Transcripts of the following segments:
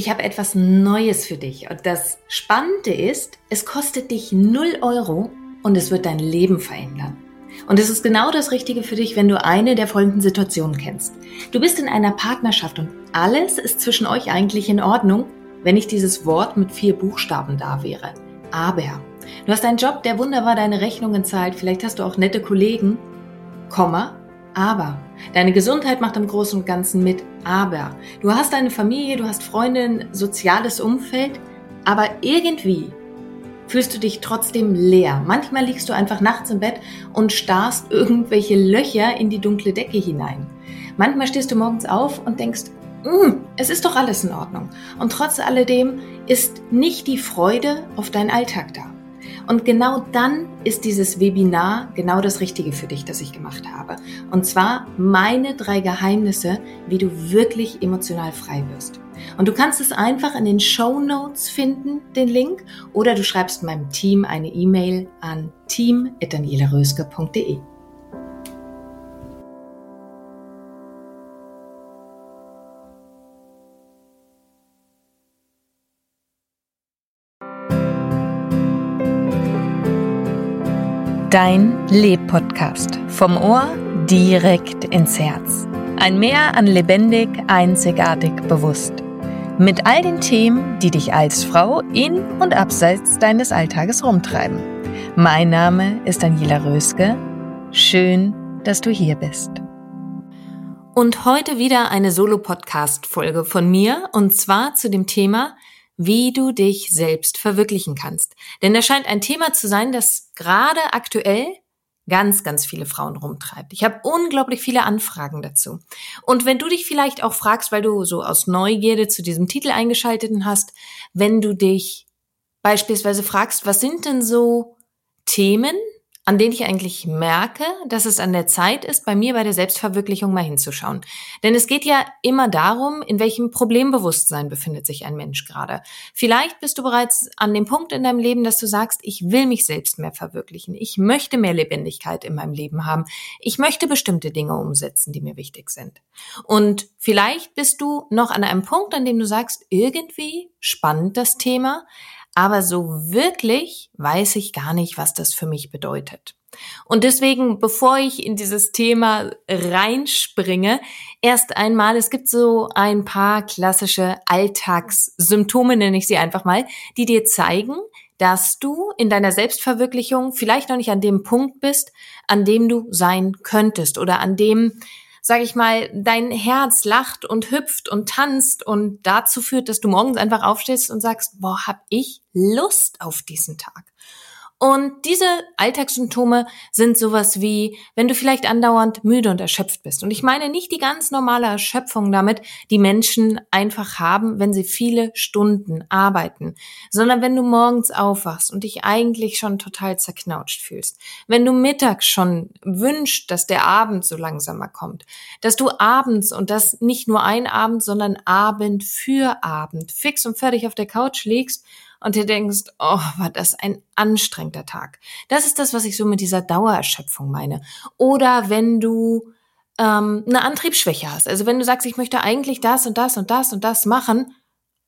Ich habe etwas Neues für dich. Und das Spannende ist, es kostet dich 0 Euro und es wird dein Leben verändern. Und es ist genau das Richtige für dich, wenn du eine der folgenden Situationen kennst. Du bist in einer Partnerschaft und alles ist zwischen euch eigentlich in Ordnung, wenn nicht dieses Wort mit vier Buchstaben da wäre. Aber. Du hast einen Job, der wunderbar deine Rechnungen zahlt. Vielleicht hast du auch nette Kollegen. Komma. Aber. Deine Gesundheit macht im Großen und Ganzen mit. Aber. Du hast eine Familie, du hast Freunde, ein soziales Umfeld. Aber irgendwie fühlst du dich trotzdem leer. Manchmal liegst du einfach nachts im Bett und starrst irgendwelche Löcher in die dunkle Decke hinein. Manchmal stehst du morgens auf und denkst, mm, es ist doch alles in Ordnung. Und trotz alledem ist nicht die Freude auf deinen Alltag da. Und genau dann ist dieses Webinar genau das Richtige für dich, das ich gemacht habe. Und zwar meine drei Geheimnisse, wie du wirklich emotional frei wirst. Und du kannst es einfach in den Show Notes finden, den Link, oder du schreibst meinem Team eine E-Mail an team.danielaröske.de. Dein Leb-Podcast. Vom Ohr direkt ins Herz. Ein Meer an lebendig, einzigartig, bewusst. Mit all den Themen, die dich als Frau in und abseits deines Alltages rumtreiben. Mein Name ist Daniela Röske. Schön, dass du hier bist. Und heute wieder eine Solo-Podcast-Folge von mir und zwar zu dem Thema wie du dich selbst verwirklichen kannst. Denn das scheint ein Thema zu sein, das gerade aktuell ganz, ganz viele Frauen rumtreibt. Ich habe unglaublich viele Anfragen dazu. Und wenn du dich vielleicht auch fragst, weil du so aus Neugierde zu diesem Titel eingeschaltet hast, wenn du dich beispielsweise fragst, was sind denn so Themen, an denen ich eigentlich merke, dass es an der Zeit ist, bei mir bei der Selbstverwirklichung mal hinzuschauen. Denn es geht ja immer darum, in welchem Problembewusstsein befindet sich ein Mensch gerade. Vielleicht bist du bereits an dem Punkt in deinem Leben, dass du sagst, ich will mich selbst mehr verwirklichen. Ich möchte mehr Lebendigkeit in meinem Leben haben. Ich möchte bestimmte Dinge umsetzen, die mir wichtig sind. Und vielleicht bist du noch an einem Punkt, an dem du sagst, irgendwie spannend das Thema, aber so wirklich weiß ich gar nicht, was das für mich bedeutet. Und deswegen, bevor ich in dieses Thema reinspringe, erst einmal, es gibt so ein paar klassische Alltagssymptome, nenne ich sie einfach mal, die dir zeigen, dass du in deiner Selbstverwirklichung vielleicht noch nicht an dem Punkt bist, an dem du sein könntest oder an dem sag ich mal, dein Herz lacht und hüpft und tanzt und dazu führt, dass du morgens einfach aufstehst und sagst, boah, hab ich Lust auf diesen Tag. Und diese Alltagssymptome sind sowas wie, wenn du vielleicht andauernd müde und erschöpft bist. Und ich meine nicht die ganz normale Erschöpfung damit, die Menschen einfach haben, wenn sie viele Stunden arbeiten, sondern wenn du morgens aufwachst und dich eigentlich schon total zerknautscht fühlst. Wenn du mittags schon wünschst, dass der Abend so langsamer kommt. Dass du abends und das nicht nur ein Abend, sondern Abend für Abend fix und fertig auf der Couch liegst und dir denkst, oh, war das ein anstrengender Tag. Das ist das, was ich so mit dieser Dauererschöpfung meine. Oder wenn du ähm, eine Antriebsschwäche hast. Also wenn du sagst, ich möchte eigentlich das und das und das und das machen,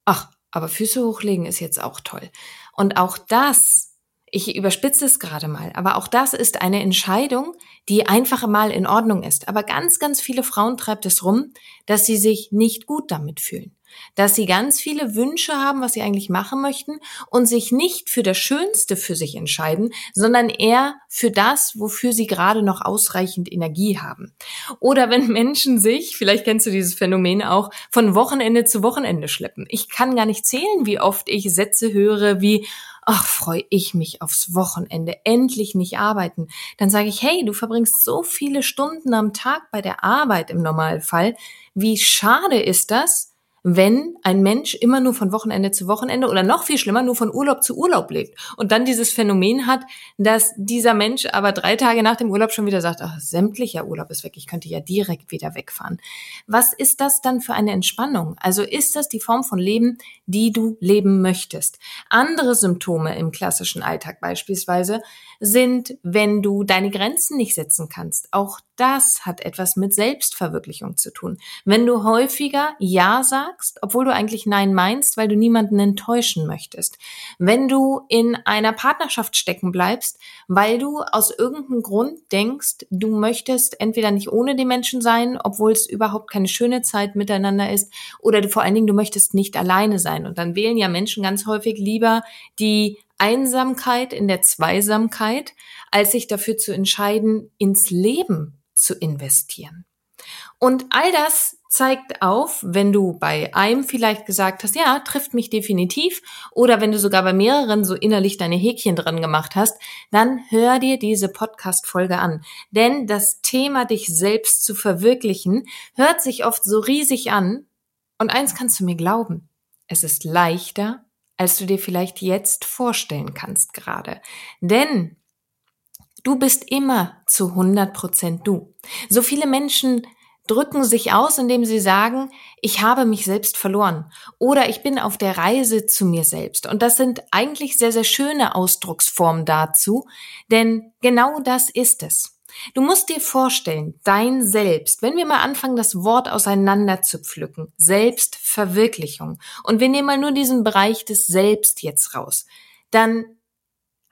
ach, aber Füße hochlegen ist jetzt auch toll. Und auch das, ich überspitze es gerade mal, aber auch das ist eine Entscheidung, die einfach mal in Ordnung ist. Aber ganz, ganz viele Frauen treibt es rum, dass sie sich nicht gut damit fühlen dass sie ganz viele Wünsche haben, was sie eigentlich machen möchten und sich nicht für das Schönste für sich entscheiden, sondern eher für das, wofür sie gerade noch ausreichend Energie haben. Oder wenn Menschen sich, vielleicht kennst du dieses Phänomen auch, von Wochenende zu Wochenende schleppen. Ich kann gar nicht zählen, wie oft ich Sätze höre wie, ach, freue ich mich aufs Wochenende, endlich nicht arbeiten. Dann sage ich, hey, du verbringst so viele Stunden am Tag bei der Arbeit im Normalfall. Wie schade ist das, wenn ein Mensch immer nur von Wochenende zu Wochenende oder noch viel schlimmer nur von Urlaub zu Urlaub lebt und dann dieses Phänomen hat, dass dieser Mensch aber drei Tage nach dem Urlaub schon wieder sagt, ach, sämtlicher Urlaub ist weg, ich könnte ja direkt wieder wegfahren. Was ist das dann für eine Entspannung? Also ist das die Form von Leben, die du leben möchtest? Andere Symptome im klassischen Alltag beispielsweise sind, wenn du deine Grenzen nicht setzen kannst. Auch das hat etwas mit Selbstverwirklichung zu tun. Wenn du häufiger Ja sagst, obwohl du eigentlich Nein meinst, weil du niemanden enttäuschen möchtest. Wenn du in einer Partnerschaft stecken bleibst, weil du aus irgendeinem Grund denkst, du möchtest entweder nicht ohne die Menschen sein, obwohl es überhaupt keine schöne Zeit miteinander ist, oder du vor allen Dingen, du möchtest nicht alleine sein. Und dann wählen ja Menschen ganz häufig lieber die Einsamkeit in der Zweisamkeit, als sich dafür zu entscheiden, ins Leben zu investieren. Und all das zeigt auf, wenn du bei einem vielleicht gesagt hast, ja, trifft mich definitiv, oder wenn du sogar bei mehreren so innerlich deine Häkchen dran gemacht hast, dann hör dir diese Podcast-Folge an. Denn das Thema, dich selbst zu verwirklichen, hört sich oft so riesig an. Und eins kannst du mir glauben, es ist leichter, als du dir vielleicht jetzt vorstellen kannst gerade. Denn du bist immer zu 100 Prozent du. So viele Menschen drücken sich aus, indem sie sagen, ich habe mich selbst verloren oder ich bin auf der Reise zu mir selbst. Und das sind eigentlich sehr, sehr schöne Ausdrucksformen dazu, denn genau das ist es. Du musst dir vorstellen, dein Selbst, wenn wir mal anfangen, das Wort auseinander zu pflücken, Selbstverwirklichung, und wir nehmen mal nur diesen Bereich des Selbst jetzt raus, dann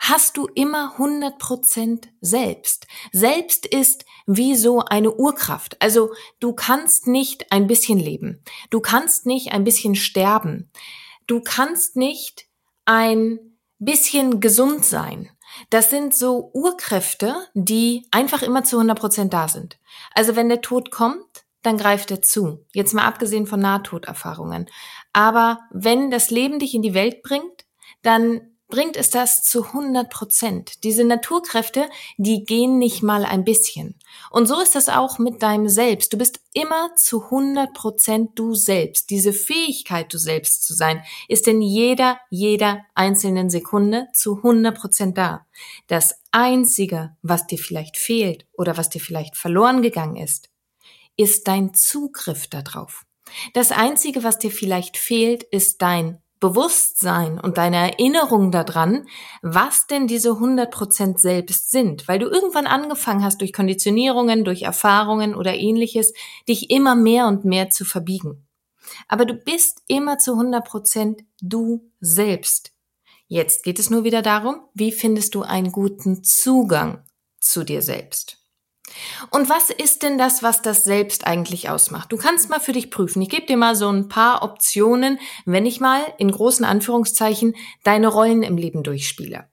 hast du immer 100% selbst. Selbst ist wie so eine Urkraft. Also du kannst nicht ein bisschen leben. Du kannst nicht ein bisschen sterben. Du kannst nicht ein bisschen gesund sein. Das sind so Urkräfte, die einfach immer zu 100 Prozent da sind. Also wenn der Tod kommt, dann greift er zu. Jetzt mal abgesehen von Nahtoderfahrungen. Aber wenn das Leben dich in die Welt bringt, dann bringt es das zu 100 Prozent. Diese Naturkräfte, die gehen nicht mal ein bisschen. Und so ist das auch mit deinem Selbst. Du bist immer zu 100 Prozent du selbst. Diese Fähigkeit, du selbst zu sein, ist in jeder, jeder einzelnen Sekunde zu 100 Prozent da. Das Einzige, was dir vielleicht fehlt oder was dir vielleicht verloren gegangen ist, ist dein Zugriff darauf. Das Einzige, was dir vielleicht fehlt, ist dein Bewusstsein und deine Erinnerung daran, was denn diese 100% selbst sind, weil du irgendwann angefangen hast, durch Konditionierungen, durch Erfahrungen oder ähnliches, dich immer mehr und mehr zu verbiegen. Aber du bist immer zu 100% du selbst. Jetzt geht es nur wieder darum, wie findest du einen guten Zugang zu dir selbst. Und was ist denn das, was das selbst eigentlich ausmacht? Du kannst mal für dich prüfen. Ich gebe dir mal so ein paar Optionen, wenn ich mal in großen Anführungszeichen deine Rollen im Leben durchspiele.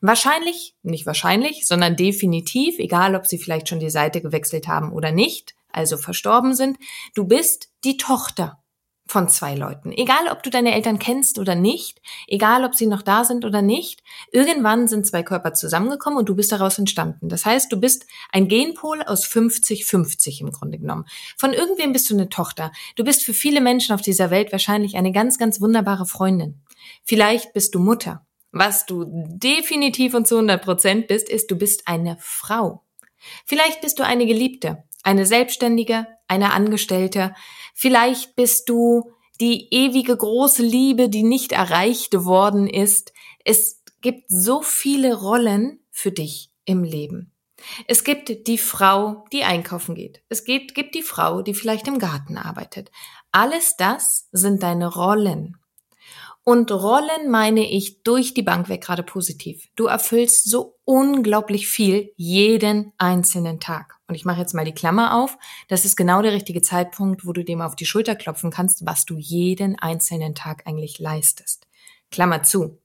Wahrscheinlich, nicht wahrscheinlich, sondern definitiv, egal ob sie vielleicht schon die Seite gewechselt haben oder nicht, also verstorben sind, du bist die Tochter von zwei Leuten. Egal, ob du deine Eltern kennst oder nicht, egal, ob sie noch da sind oder nicht, irgendwann sind zwei Körper zusammengekommen und du bist daraus entstanden. Das heißt, du bist ein Genpol aus 50-50 im Grunde genommen. Von irgendwem bist du eine Tochter. Du bist für viele Menschen auf dieser Welt wahrscheinlich eine ganz, ganz wunderbare Freundin. Vielleicht bist du Mutter. Was du definitiv und zu 100 Prozent bist, ist, du bist eine Frau. Vielleicht bist du eine Geliebte, eine Selbstständige, eine Angestellte, Vielleicht bist du die ewige große Liebe, die nicht erreicht worden ist. Es gibt so viele Rollen für dich im Leben. Es gibt die Frau, die einkaufen geht. Es gibt, gibt die Frau, die vielleicht im Garten arbeitet. Alles das sind deine Rollen. Und Rollen meine ich durch die Bank weg gerade positiv. Du erfüllst so unglaublich viel jeden einzelnen Tag. Und ich mache jetzt mal die Klammer auf. Das ist genau der richtige Zeitpunkt, wo du mal auf die Schulter klopfen kannst, was du jeden einzelnen Tag eigentlich leistest. Klammer zu.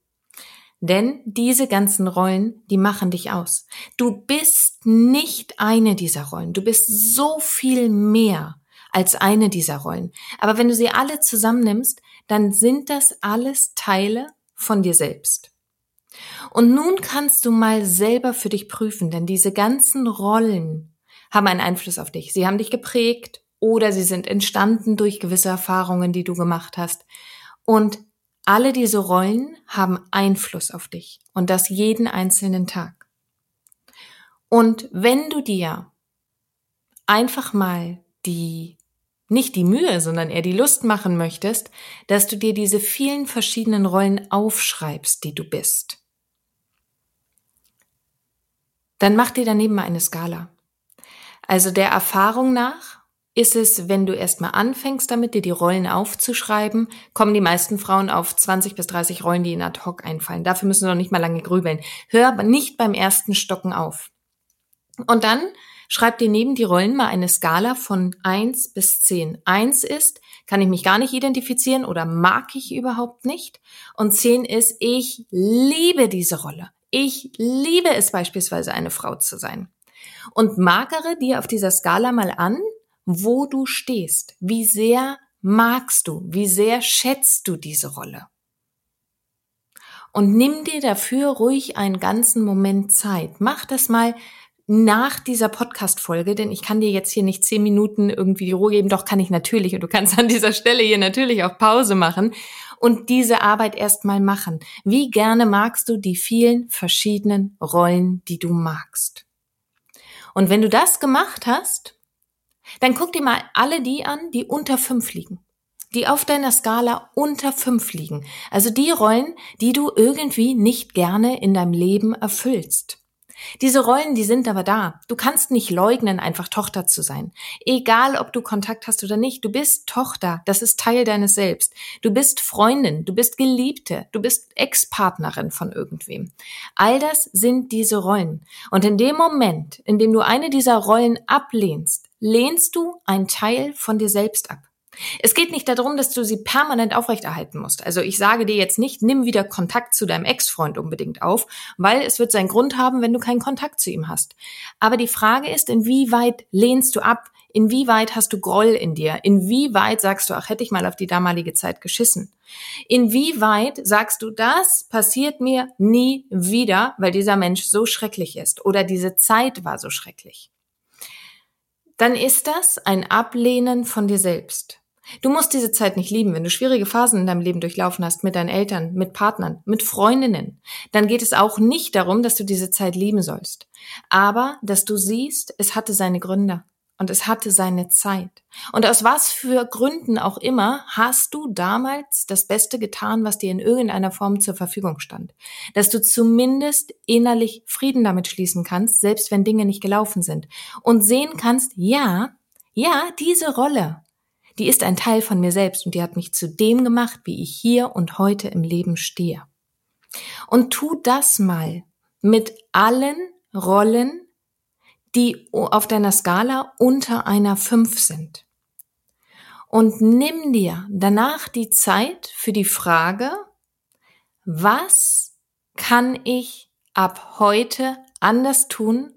Denn diese ganzen Rollen, die machen dich aus. Du bist nicht eine dieser Rollen. Du bist so viel mehr als eine dieser Rollen. Aber wenn du sie alle zusammennimmst, dann sind das alles Teile von dir selbst. Und nun kannst du mal selber für dich prüfen, denn diese ganzen Rollen haben einen Einfluss auf dich. Sie haben dich geprägt oder sie sind entstanden durch gewisse Erfahrungen, die du gemacht hast. Und alle diese Rollen haben Einfluss auf dich und das jeden einzelnen Tag. Und wenn du dir einfach mal die nicht die Mühe, sondern eher die Lust machen möchtest, dass du dir diese vielen verschiedenen Rollen aufschreibst, die du bist. Dann mach dir daneben mal eine Skala. Also der Erfahrung nach ist es, wenn du erstmal anfängst damit, dir die Rollen aufzuschreiben, kommen die meisten Frauen auf 20 bis 30 Rollen, die in ad hoc einfallen. Dafür müssen sie noch nicht mal lange grübeln. Hör nicht beim ersten Stocken auf. Und dann schreib dir neben die Rollen mal eine Skala von 1 bis 10. 1 ist, kann ich mich gar nicht identifizieren oder mag ich überhaupt nicht. Und 10 ist, ich liebe diese Rolle. Ich liebe es beispielsweise, eine Frau zu sein. Und markere dir auf dieser Skala mal an, wo du stehst. Wie sehr magst du? Wie sehr schätzt du diese Rolle? Und nimm dir dafür ruhig einen ganzen Moment Zeit. Mach das mal nach dieser Podcast-Folge, denn ich kann dir jetzt hier nicht zehn Minuten irgendwie die Ruhe geben, doch kann ich natürlich und du kannst an dieser Stelle hier natürlich auch Pause machen und diese Arbeit erstmal machen. Wie gerne magst du die vielen verschiedenen Rollen, die du magst? Und wenn du das gemacht hast, dann guck dir mal alle die an, die unter fünf liegen. Die auf deiner Skala unter fünf liegen. Also die Rollen, die du irgendwie nicht gerne in deinem Leben erfüllst. Diese Rollen, die sind aber da. Du kannst nicht leugnen, einfach Tochter zu sein. Egal, ob du Kontakt hast oder nicht, du bist Tochter. Das ist Teil deines Selbst. Du bist Freundin, du bist Geliebte, du bist Ex-Partnerin von irgendwem. All das sind diese Rollen. Und in dem Moment, in dem du eine dieser Rollen ablehnst, lehnst du einen Teil von dir selbst ab. Es geht nicht darum, dass du sie permanent aufrechterhalten musst. Also ich sage dir jetzt nicht, nimm wieder Kontakt zu deinem Ex-Freund unbedingt auf, weil es wird seinen Grund haben, wenn du keinen Kontakt zu ihm hast. Aber die Frage ist, inwieweit lehnst du ab? Inwieweit hast du Groll in dir? Inwieweit sagst du, ach, hätte ich mal auf die damalige Zeit geschissen? Inwieweit sagst du, das passiert mir nie wieder, weil dieser Mensch so schrecklich ist oder diese Zeit war so schrecklich? Dann ist das ein Ablehnen von dir selbst. Du musst diese Zeit nicht lieben. Wenn du schwierige Phasen in deinem Leben durchlaufen hast, mit deinen Eltern, mit Partnern, mit Freundinnen, dann geht es auch nicht darum, dass du diese Zeit lieben sollst. Aber, dass du siehst, es hatte seine Gründe und es hatte seine Zeit. Und aus was für Gründen auch immer hast du damals das Beste getan, was dir in irgendeiner Form zur Verfügung stand. Dass du zumindest innerlich Frieden damit schließen kannst, selbst wenn Dinge nicht gelaufen sind. Und sehen kannst, ja, ja, diese Rolle, die ist ein Teil von mir selbst und die hat mich zu dem gemacht, wie ich hier und heute im Leben stehe. Und tu das mal mit allen Rollen, die auf deiner Skala unter einer 5 sind. Und nimm dir danach die Zeit für die Frage, was kann ich ab heute anders tun,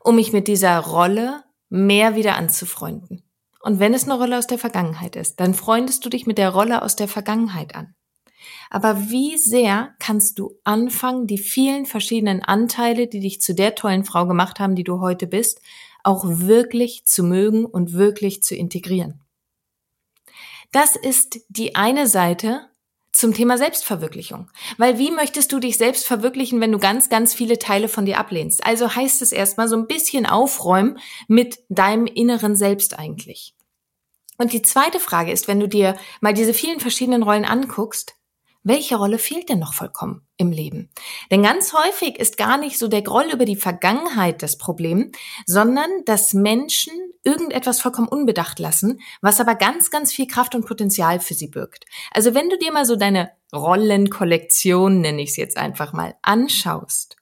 um mich mit dieser Rolle mehr wieder anzufreunden? Und wenn es eine Rolle aus der Vergangenheit ist, dann freundest du dich mit der Rolle aus der Vergangenheit an. Aber wie sehr kannst du anfangen, die vielen verschiedenen Anteile, die dich zu der tollen Frau gemacht haben, die du heute bist, auch wirklich zu mögen und wirklich zu integrieren? Das ist die eine Seite zum Thema Selbstverwirklichung. Weil wie möchtest du dich selbst verwirklichen, wenn du ganz, ganz viele Teile von dir ablehnst? Also heißt es erstmal so ein bisschen aufräumen mit deinem inneren Selbst eigentlich. Und die zweite Frage ist, wenn du dir mal diese vielen verschiedenen Rollen anguckst, welche Rolle fehlt denn noch vollkommen im Leben? Denn ganz häufig ist gar nicht so der Groll über die Vergangenheit das Problem, sondern dass Menschen irgendetwas vollkommen unbedacht lassen, was aber ganz, ganz viel Kraft und Potenzial für sie birgt. Also wenn du dir mal so deine Rollenkollektion, nenne ich es jetzt einfach mal, anschaust,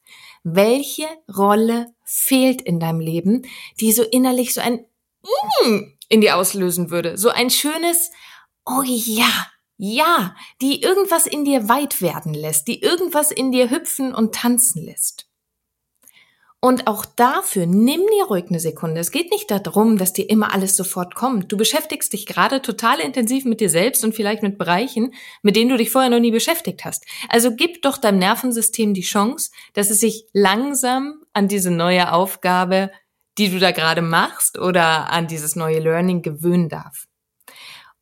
welche Rolle fehlt in deinem Leben, die so innerlich so ein mm in dir auslösen würde? So ein schönes, oh ja, ja, die irgendwas in dir weit werden lässt, die irgendwas in dir hüpfen und tanzen lässt. Und auch dafür nimm dir ruhig eine Sekunde. Es geht nicht darum, dass dir immer alles sofort kommt. Du beschäftigst dich gerade total intensiv mit dir selbst und vielleicht mit Bereichen, mit denen du dich vorher noch nie beschäftigt hast. Also gib doch deinem Nervensystem die Chance, dass es sich langsam an diese neue Aufgabe, die du da gerade machst oder an dieses neue Learning gewöhnen darf.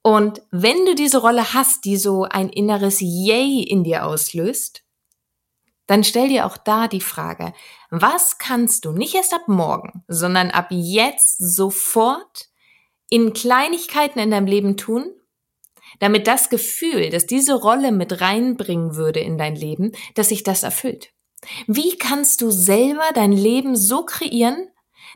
Und wenn du diese Rolle hast, die so ein inneres Yay in dir auslöst, dann stell dir auch da die Frage, was kannst du nicht erst ab morgen, sondern ab jetzt sofort in Kleinigkeiten in deinem Leben tun, damit das Gefühl, dass diese Rolle mit reinbringen würde in dein Leben, dass sich das erfüllt? Wie kannst du selber dein Leben so kreieren,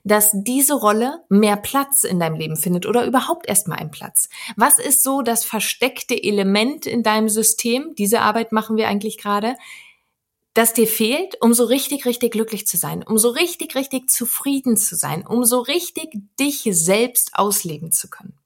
dass diese Rolle mehr Platz in deinem Leben findet oder überhaupt erstmal einen Platz? Was ist so das versteckte Element in deinem System? Diese Arbeit machen wir eigentlich gerade, das dir fehlt, um so richtig, richtig glücklich zu sein, um so richtig, richtig zufrieden zu sein, um so richtig dich selbst ausleben zu können.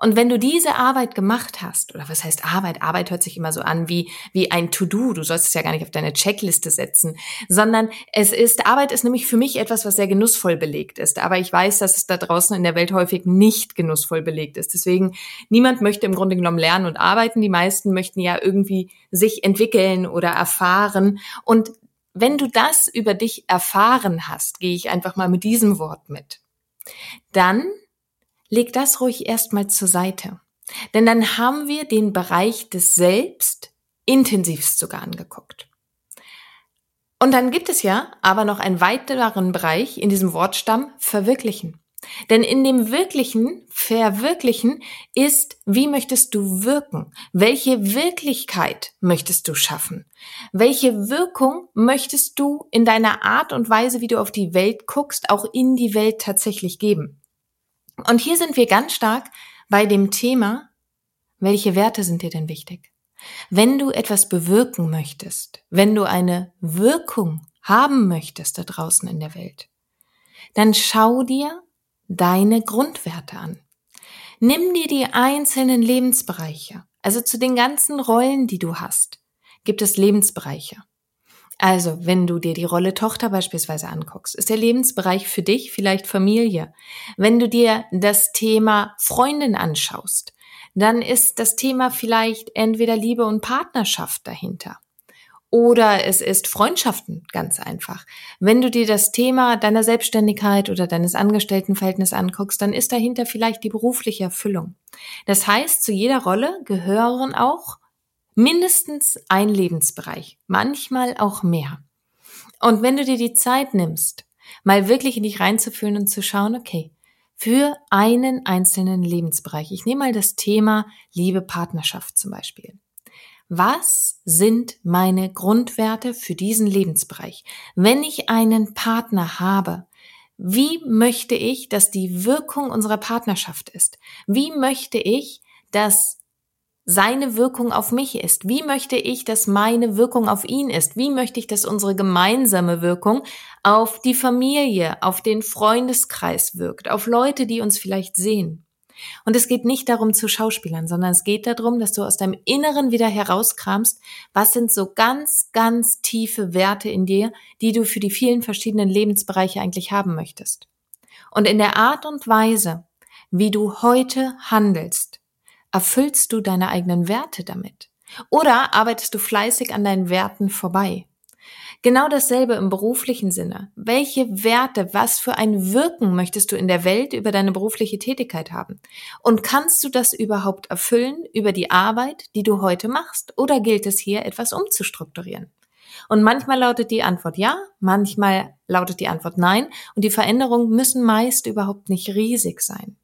Und wenn du diese Arbeit gemacht hast, oder was heißt Arbeit? Arbeit hört sich immer so an wie, wie ein To-Do. Du sollst es ja gar nicht auf deine Checkliste setzen, sondern es ist, Arbeit ist nämlich für mich etwas, was sehr genussvoll belegt ist. Aber ich weiß, dass es da draußen in der Welt häufig nicht genussvoll belegt ist. Deswegen, niemand möchte im Grunde genommen lernen und arbeiten. Die meisten möchten ja irgendwie sich entwickeln oder erfahren. Und wenn du das über dich erfahren hast, gehe ich einfach mal mit diesem Wort mit, dann leg das ruhig erstmal zur Seite. Denn dann haben wir den Bereich des Selbst intensivst sogar angeguckt. Und dann gibt es ja aber noch einen weiteren Bereich in diesem Wortstamm verwirklichen. Denn in dem Wirklichen, Verwirklichen ist, wie möchtest du wirken? Welche Wirklichkeit möchtest du schaffen? Welche Wirkung möchtest du in deiner Art und Weise, wie du auf die Welt guckst, auch in die Welt tatsächlich geben? Und hier sind wir ganz stark bei dem Thema, welche Werte sind dir denn wichtig? Wenn du etwas bewirken möchtest, wenn du eine Wirkung haben möchtest da draußen in der Welt, dann schau dir deine Grundwerte an. Nimm dir die einzelnen Lebensbereiche, also zu den ganzen Rollen, die du hast, gibt es Lebensbereiche. Also, wenn du dir die Rolle Tochter beispielsweise anguckst, ist der Lebensbereich für dich vielleicht Familie. Wenn du dir das Thema Freundin anschaust, dann ist das Thema vielleicht entweder Liebe und Partnerschaft dahinter. Oder es ist Freundschaften, ganz einfach. Wenn du dir das Thema deiner Selbstständigkeit oder deines Angestelltenverhältnisses anguckst, dann ist dahinter vielleicht die berufliche Erfüllung. Das heißt, zu jeder Rolle gehören auch mindestens ein Lebensbereich, manchmal auch mehr. Und wenn du dir die Zeit nimmst, mal wirklich in dich reinzufühlen und zu schauen, okay, für einen einzelnen Lebensbereich. Ich nehme mal das Thema Liebe, Partnerschaft zum Beispiel. Was sind meine Grundwerte für diesen Lebensbereich? Wenn ich einen Partner habe, wie möchte ich, dass die Wirkung unserer Partnerschaft ist? Wie möchte ich, dass seine Wirkung auf mich ist? Wie möchte ich, dass meine Wirkung auf ihn ist? Wie möchte ich, dass unsere gemeinsame Wirkung auf die Familie, auf den Freundeskreis wirkt, auf Leute, die uns vielleicht sehen? Und es geht nicht darum zu Schauspielern, sondern es geht darum, dass du aus deinem Inneren wieder herauskramst, was sind so ganz, ganz tiefe Werte in dir, die du für die vielen verschiedenen Lebensbereiche eigentlich haben möchtest. Und in der Art und Weise, wie du heute handelst, Erfüllst du deine eigenen Werte damit? Oder arbeitest du fleißig an deinen Werten vorbei? Genau dasselbe im beruflichen Sinne. Welche Werte, was für ein Wirken möchtest du in der Welt über deine berufliche Tätigkeit haben? Und kannst du das überhaupt erfüllen über die Arbeit, die du heute machst? Oder gilt es hier etwas umzustrukturieren? Und manchmal lautet die Antwort ja, manchmal lautet die Antwort nein. Und die Veränderungen müssen meist überhaupt nicht riesig sein.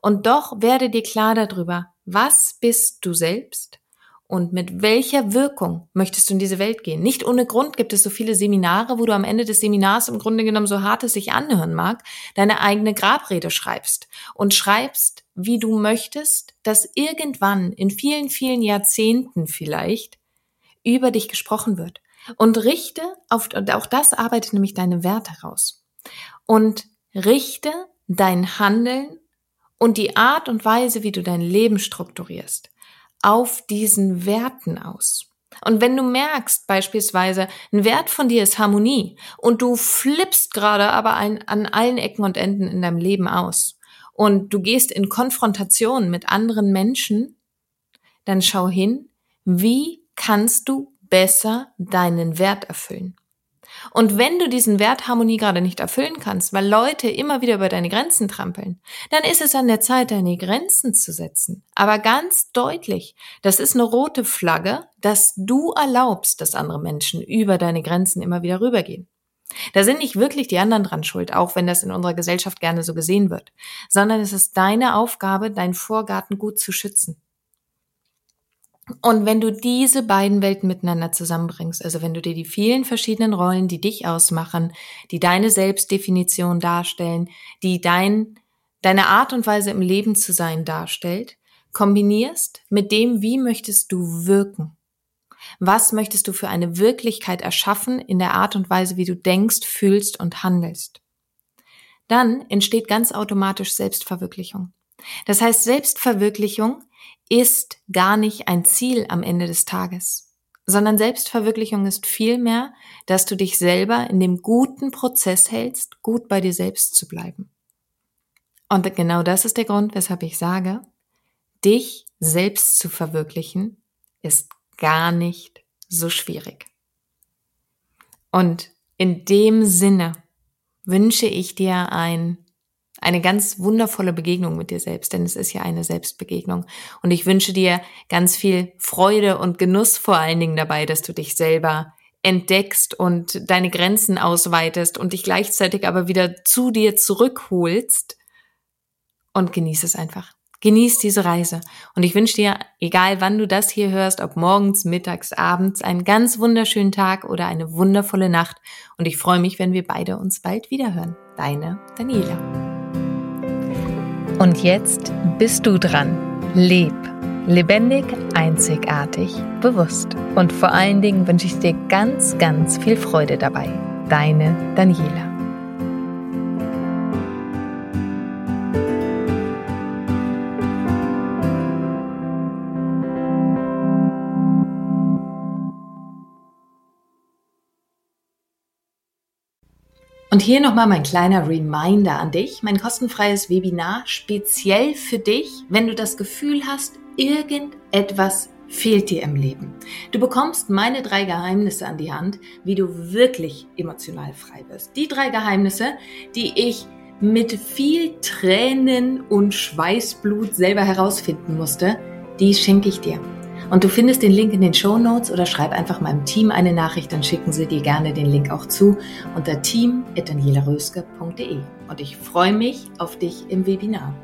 Und doch werde dir klar darüber, was bist du selbst und mit welcher Wirkung möchtest du in diese Welt gehen. Nicht ohne Grund gibt es so viele Seminare, wo du am Ende des Seminars im Grunde genommen so hart es sich anhören mag, deine eigene Grabrede schreibst und schreibst, wie du möchtest, dass irgendwann in vielen, vielen Jahrzehnten vielleicht über dich gesprochen wird. Und richte auf, und auch das arbeitet nämlich deine Werte raus. Und richte dein Handeln und die Art und Weise, wie du dein Leben strukturierst, auf diesen Werten aus. Und wenn du merkst, beispielsweise, ein Wert von dir ist Harmonie und du flippst gerade aber ein, an allen Ecken und Enden in deinem Leben aus und du gehst in Konfrontation mit anderen Menschen, dann schau hin, wie kannst du besser deinen Wert erfüllen? Und wenn du diesen Wert Harmonie gerade nicht erfüllen kannst, weil Leute immer wieder über deine Grenzen trampeln, dann ist es an der Zeit, deine Grenzen zu setzen. Aber ganz deutlich, das ist eine rote Flagge, dass du erlaubst, dass andere Menschen über deine Grenzen immer wieder rübergehen. Da sind nicht wirklich die anderen dran schuld, auch wenn das in unserer Gesellschaft gerne so gesehen wird, sondern es ist deine Aufgabe, deinen Vorgarten gut zu schützen. Und wenn du diese beiden Welten miteinander zusammenbringst, also wenn du dir die vielen verschiedenen Rollen, die dich ausmachen, die deine Selbstdefinition darstellen, die dein, deine Art und Weise im Leben zu sein darstellt, kombinierst mit dem, wie möchtest du wirken. Was möchtest du für eine Wirklichkeit erschaffen in der Art und Weise, wie du denkst, fühlst und handelst? Dann entsteht ganz automatisch Selbstverwirklichung. Das heißt, Selbstverwirklichung ist gar nicht ein Ziel am Ende des Tages, sondern Selbstverwirklichung ist vielmehr, dass du dich selber in dem guten Prozess hältst, gut bei dir selbst zu bleiben. Und genau das ist der Grund, weshalb ich sage, dich selbst zu verwirklichen ist gar nicht so schwierig. Und in dem Sinne wünsche ich dir ein eine ganz wundervolle Begegnung mit dir selbst, denn es ist ja eine Selbstbegegnung. Und ich wünsche dir ganz viel Freude und Genuss vor allen Dingen dabei, dass du dich selber entdeckst und deine Grenzen ausweitest und dich gleichzeitig aber wieder zu dir zurückholst und genieß es einfach. Genieß diese Reise. Und ich wünsche dir, egal wann du das hier hörst, ob morgens, mittags, abends, einen ganz wunderschönen Tag oder eine wundervolle Nacht. Und ich freue mich, wenn wir beide uns bald wiederhören. Deine Daniela. Und jetzt bist du dran. Leb. Lebendig, einzigartig, bewusst. Und vor allen Dingen wünsche ich dir ganz, ganz viel Freude dabei. Deine Daniela. Und hier nochmal mein kleiner Reminder an dich, mein kostenfreies Webinar speziell für dich, wenn du das Gefühl hast, irgendetwas fehlt dir im Leben. Du bekommst meine drei Geheimnisse an die Hand, wie du wirklich emotional frei wirst. Die drei Geheimnisse, die ich mit viel Tränen und Schweißblut selber herausfinden musste, die schenke ich dir. Und du findest den Link in den Show Notes oder schreib einfach meinem Team eine Nachricht, dann schicken sie dir gerne den Link auch zu unter team.danielaröske.de. Und ich freue mich auf dich im Webinar.